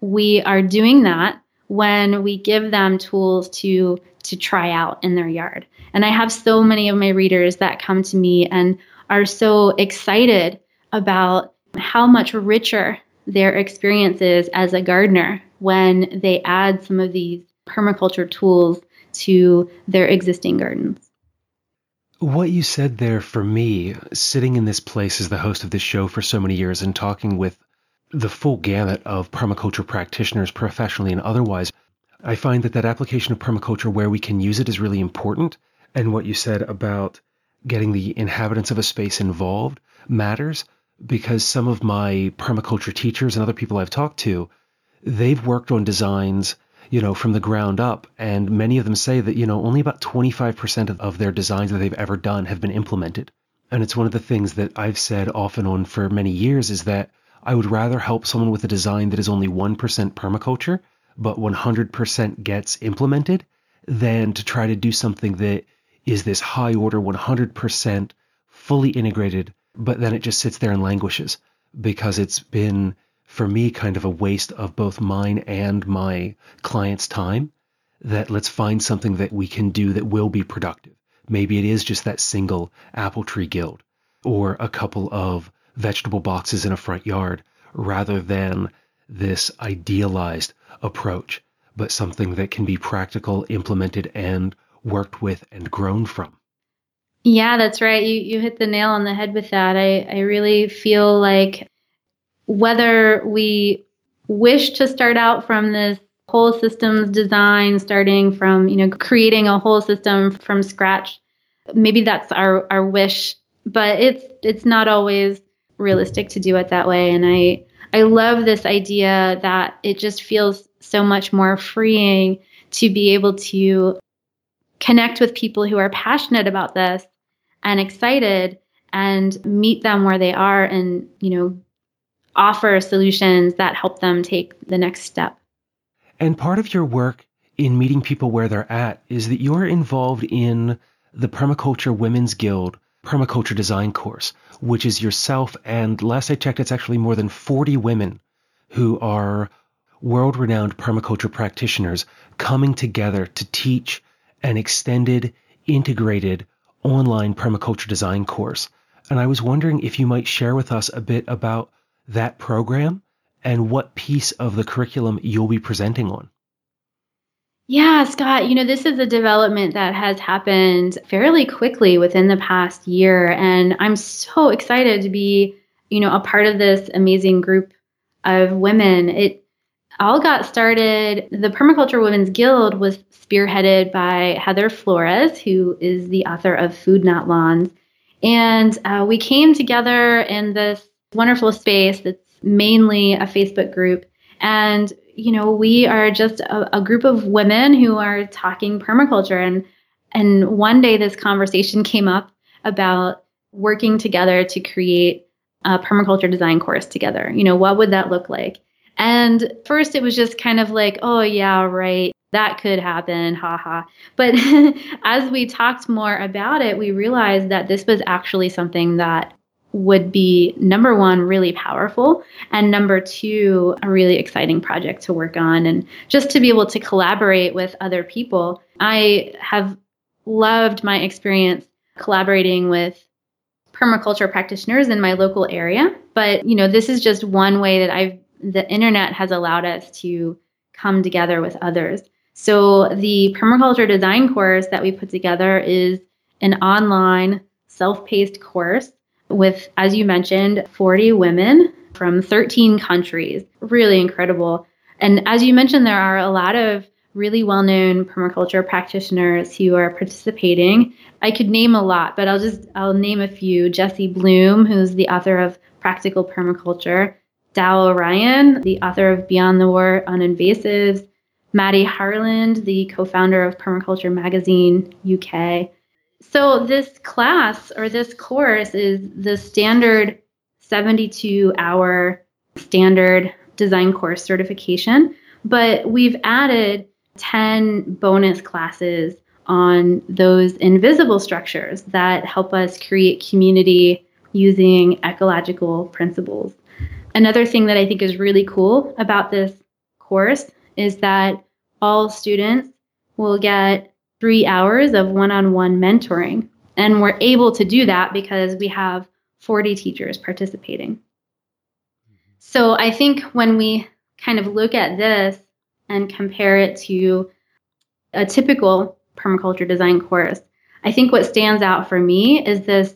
we are doing that when we give them tools to to try out in their yard. And I have so many of my readers that come to me and are so excited about how much richer their experience is as a gardener when they add some of these permaculture tools to their existing gardens. What you said there for me, sitting in this place as the host of this show for so many years and talking with the full gamut of permaculture practitioners, professionally and otherwise, I find that that application of permaculture where we can use it is really important. And what you said about getting the inhabitants of a space involved matters because some of my permaculture teachers and other people I've talked to, they've worked on designs, you know, from the ground up. And many of them say that, you know, only about 25% of, their designs that they've ever done have been implemented. And it's one of the things that I've said off and on for many years is that I would rather help someone with a design that is only 1% permaculture, but 100% gets implemented than to try to do something that is this high order 100% fully integrated, but then it just sits there and languishes because it's been, for me, kind of a waste of both mine and my client's time. That let's find something that we can do that will be productive. Maybe it is just that single apple tree guild or a couple of vegetable boxes in a front yard rather than this idealized approach, but something that can be practical, implemented, and worked with and grown from. Yeah, that's right. You you hit the nail on the head with that. I, I really feel like whether we wish to start out from this whole systems design, starting from, you know, creating a whole system from scratch, maybe that's our, our wish, but it's it's not always realistic to do it that way. And I I love this idea that it just feels so much more freeing to be able to connect with people who are passionate about this and excited and meet them where they are and, you know, offer solutions that help them take the next step. And part of your work in meeting people where they're at is that you're involved in the Permaculture Women's Guild permaculture design course, which is yourself and last I checked, it's actually more than 40 women who are world renowned permaculture practitioners coming together to teach an extended, integrated online permaculture design course. And I was wondering if you might share with us a bit about that program and what piece of the curriculum you'll be presenting on. Yeah, Scott, you know, this is a development that has happened fairly quickly within the past year. And I'm so excited to be, you know, a part of this amazing group of women. It all got started, the Permaculture Women's Guild was spearheaded by Heather Flores, who is the author of Food Not Lawns. And uh, we came together in this wonderful space that's mainly a Facebook group. And, you know, we are just a, a group of women who are talking permaculture. And, and one day this conversation came up about working together to create a permaculture design course together. You know, what would that look like? And first it was just kind of like, oh, yeah, right. That could happen, haha. But as we talked more about it, we realized that this was actually something that would be number one, really powerful, and number two, a really exciting project to work on. And just to be able to collaborate with other people. I have loved my experience collaborating with permaculture practitioners in my local area. But, you know, this is just one way that I've the internet has allowed us to come together with others. So the permaculture design course that we put together is an online self-paced course with, as you mentioned, 40 women from 13 countries. Really incredible. And as you mentioned, there are a lot of really well known permaculture practitioners who are participating. I could name a lot, but I'll just I'll name a few. Jessi Bloom, who's the author of Practical Permaculture, Tao Orion, the author of Beyond the War on Invasives, Maddy Harland, the co founder of Permaculture Magazine UK. So, this class or this course is the standard 72 hour standard design course certification, but we've added 10 bonus classes on those invisible structures that help us create community using ecological principles. Another thing that I think is really cool about this course is that all students will get three hours of one on one mentoring. And we're able to do that because we have 40 teachers participating. So I think when we kind of look at this and compare it to a typical permaculture design course, I think what stands out for me is this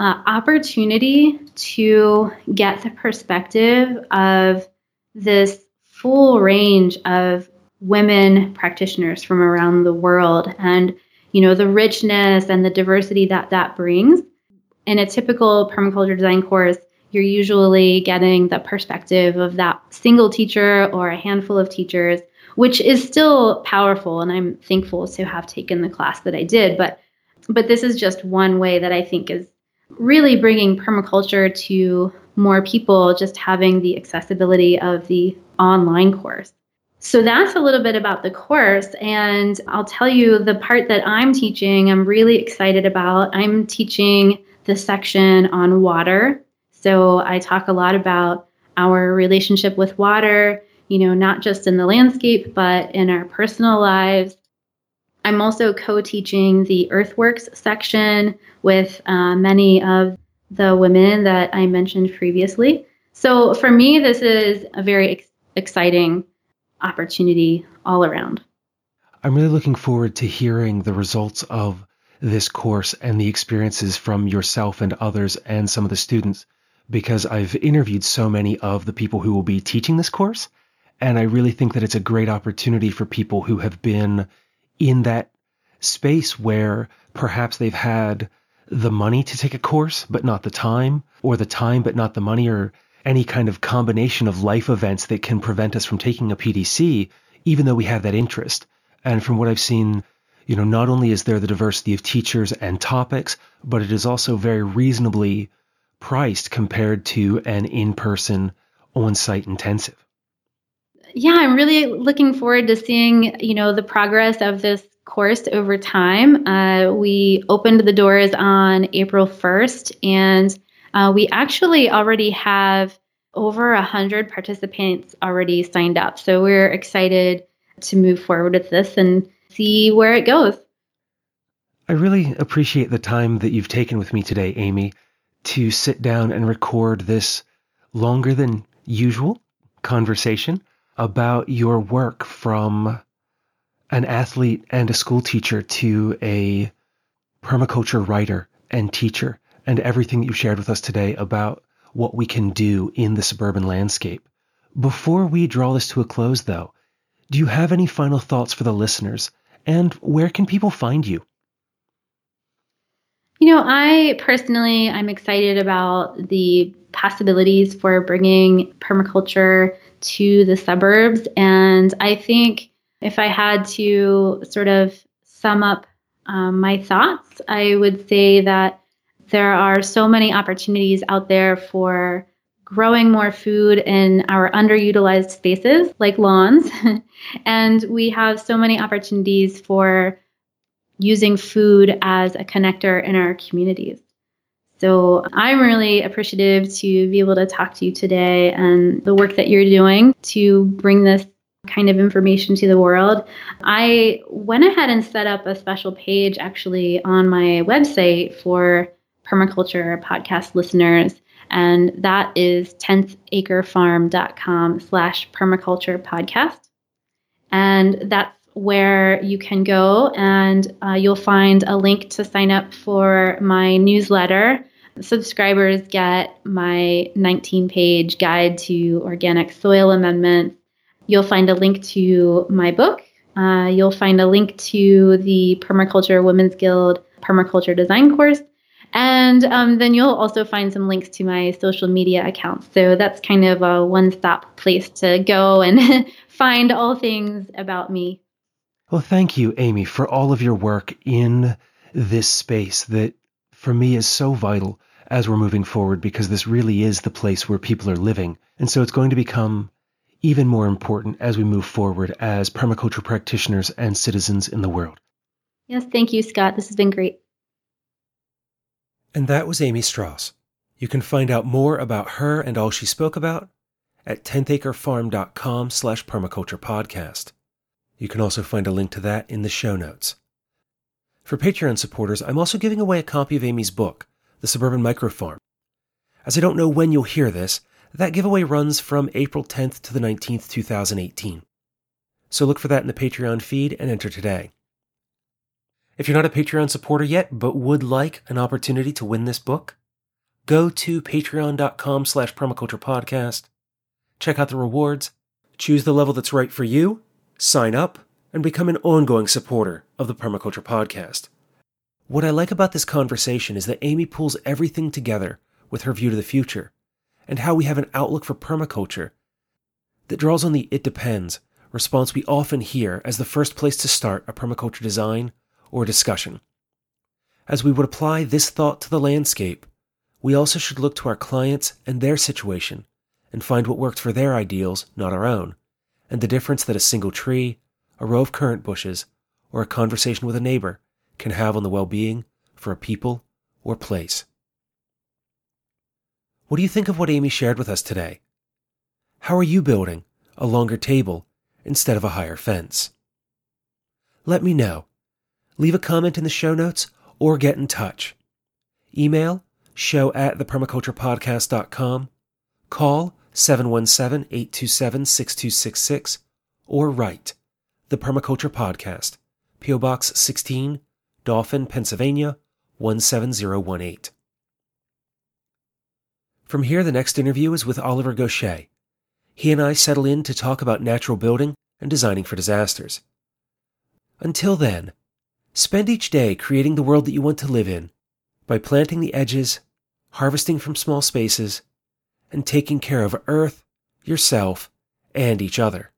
uh, opportunity to get the perspective of this full range of women practitioners from around the world. And you know the richness and the diversity that that brings. In a typical permaculture design course you're usually getting the perspective of that single teacher or a handful of teachers which is still powerful. And i'm thankful to have taken the class that i did. But but this is just one way that i think is really bringing permaculture to more people just having the accessibility of the online course so that's a little bit about the course. And I'll tell you the part that I'm teaching, I'm really excited about. I'm teaching the section on water. So I talk a lot about our relationship with water, you know, not just in the landscape, but in our personal lives. I'm also co teaching the earthworks section with uh, many of the women that I mentioned previously. So for me, this is a very ex- exciting opportunity all around. I'm really looking forward to hearing the results of this course and the experiences from yourself and others and some of the students because I've interviewed so many of the people who will be teaching this course. And I really think that it's a great opportunity for people who have been in that space where perhaps they've had the money to take a course, but not the time, or the time, but not the money, or any kind of combination of life events that can prevent us from taking a PDC, even though we have that interest. And from what I've seen, you know, not only is there the diversity of teachers and topics, but it is also very reasonably priced compared to an in-person on-site intensive. Yeah, I'm really looking forward to seeing, you know, the progress of this course over time. Uh, we opened the doors on April 1st, and uh, we actually already have over a hundred participants already signed up. So we're excited to move forward with this and see where it goes. I really appreciate the time that you've taken with me today, Amy, to sit down and record this longer than usual conversation about your work from an athlete and a school teacher to a permaculture writer and teacher and everything that you've shared with us today about what we can do in the suburban landscape. Before we draw this to a close, though, do you have any final thoughts for the listeners? And where can people find you? You know, I personally, I'm excited about the possibilities for bringing permaculture to the suburbs. And I think if I had to sort of sum up um, my thoughts, I would say that there are so many opportunities out there for growing more food in our underutilized spaces like lawns. and we have so many opportunities for using food as a connector in our communities. So I'm really appreciative to be able to talk to you today and the work that you're doing to bring this kind of information to the world. I went ahead and set up a special page actually on my website for permaculture podcast listeners. And that is tenthacrefarm.com slash permaculture podcast. And that's where you can go and uh, you'll find a link to sign up for my newsletter. Subscribers get my 19 page guide to organic soil amendments. You'll find a link to my book. Uh, you'll find a link to the Permaculture Women's Guild Permaculture Design course. And um, then you'll also find some links to my social media accounts. So that's kind of a one stop place to go and find all things about me. Well, thank you, Amy, for all of your work in this space that for me is so vital as we're moving forward because this really is the place where people are living. And so it's going to become even more important as we move forward as permaculture practitioners and citizens in the world. Yes, thank you, Scott. This has been great. And that was Amy Stross. You can find out more about her and all she spoke about at tenthacrefarm.com slash permaculture podcast. You can also find a link to that in the show notes. For Patreon supporters, I'm also giving away a copy of Amy's book, The Suburban Microfarm. As I don't know when you'll hear this, that giveaway runs from April 10th to the 19th, 2018. So look for that in the Patreon feed and enter today. If you're not a Patreon supporter yet, but would like an opportunity to win this book, go to patreon.com slash permaculturepodcast, check out the rewards, choose the level that's right for you, sign up, and become an ongoing supporter of the Permaculture Podcast. What I like about this conversation is that Amy pulls everything together with her view to the future, and how we have an outlook for permaculture that draws on the it depends response we often hear as the first place to start a permaculture design or discussion. As we would apply this thought to the landscape, we also should look to our clients and their situation and find what worked for their ideals, not our own, and the difference that a single tree, a row of currant bushes, or a conversation with a neighbor can have on the well being for a people or place. What do you think of what Amy shared with us today? How are you building a longer table instead of a higher fence? Let me know. Leave a comment in the show notes or get in touch. Email show at thepermaculturepodcast.com. Call 717 827 6266 or write The Permaculture Podcast, P.O. Box 16, Dauphin, Pennsylvania 17018. From here, the next interview is with Oliver Goshey. He and I settle in to talk about natural building and designing for disasters. Until then, spend each day creating the world that you want to live in by planting the edges, harvesting from small spaces, and taking care of Earth, yourself, and each other.